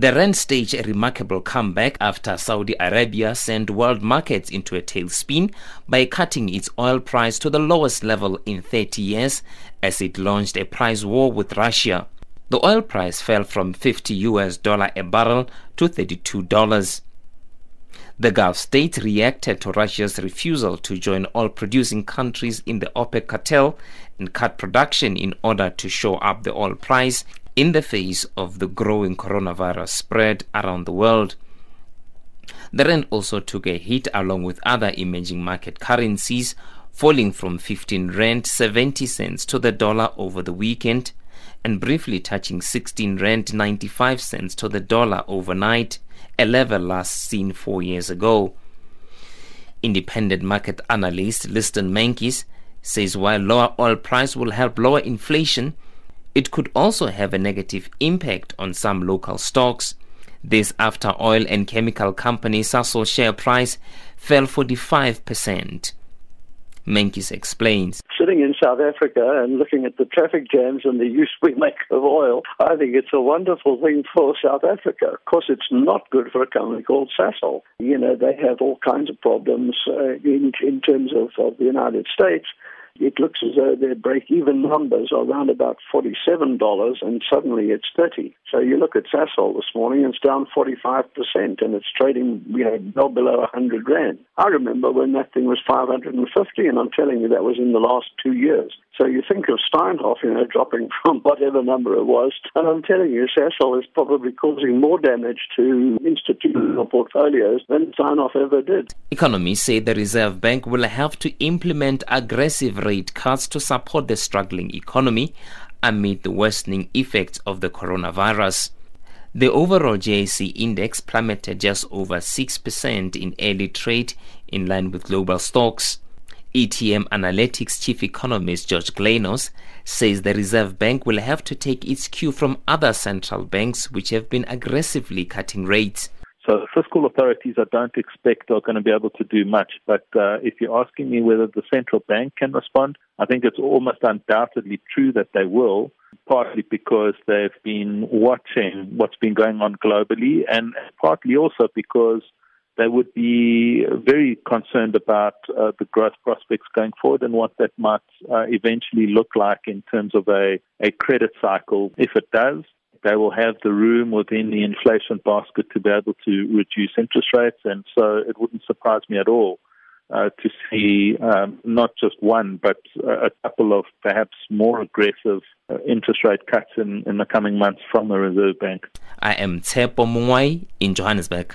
The rand staged a remarkable comeback after Saudi Arabia sent world markets into a tailspin by cutting its oil price to the lowest level in 30 years as it launched a price war with Russia. The oil price fell from 50 US dollar a barrel to $32. The Gulf states reacted to Russia's refusal to join oil producing countries in the OPEC cartel and cut production in order to show up the oil price in the face of the growing coronavirus spread around the world. The rand also took a hit along with other emerging market currencies, falling from 15 rand 70 cents to the dollar over the weekend and briefly touching 16 rand 95 cents to the dollar overnight, a level last seen 4 years ago. Independent market analyst Liston Meintjes says while lower oil price will help lower inflation, it could also have a negative impact on some local stocks. This after oil and chemical company Sasol share price fell 45%. Meintjes explains. Sitting in South Africa and looking at the traffic jams and the use we make of oil, I think it's a wonderful thing for South Africa. Of course, it's not good for a company called Sasol. You know, they have all kinds of problems uh, in, in terms of, of the United States it looks as though their break-even numbers are around about $47 and suddenly it's 30. So you look at Sasol this morning, it's down 45% and it's trading, you know, well below 100 Rand. I remember when that thing was 550 and I'm telling you that was in the last two years. So you think of Steinhoff, you know, dropping from whatever number it was, and I'm telling you, Sasol is probably causing more damage to institutional portfolios than Steinhoff ever did. Economists say the Reserve Bank will have to implement aggressive rate cuts to support the struggling economy amid the worsening effects of the coronavirus. The overall JSE index plummeted just over 6% in early trade in line with global stocks. ETM Analytics chief economist George Glynos says the Reserve Bank will have to take its cue from other central banks which have been aggressively cutting rates. So fiscal authorities I don't expect are going to be able to do much. But uh, if you're asking me whether the central bank can respond, I think it's almost undoubtedly true that they will, partly because they've been watching what's been going on globally and partly also because they would be very concerned about uh, the growth prospects going forward and what that might uh, eventually look like in terms of a, a credit cycle. If it does, they will have the room within the inflation basket to be able to reduce interest rates. And so it wouldn't surprise me at all uh, to see um, not just one, but a couple of perhaps more aggressive uh, interest rate cuts in, in the coming months from the Reserve Bank. I am Tshepo Mungwai in Johannesburg.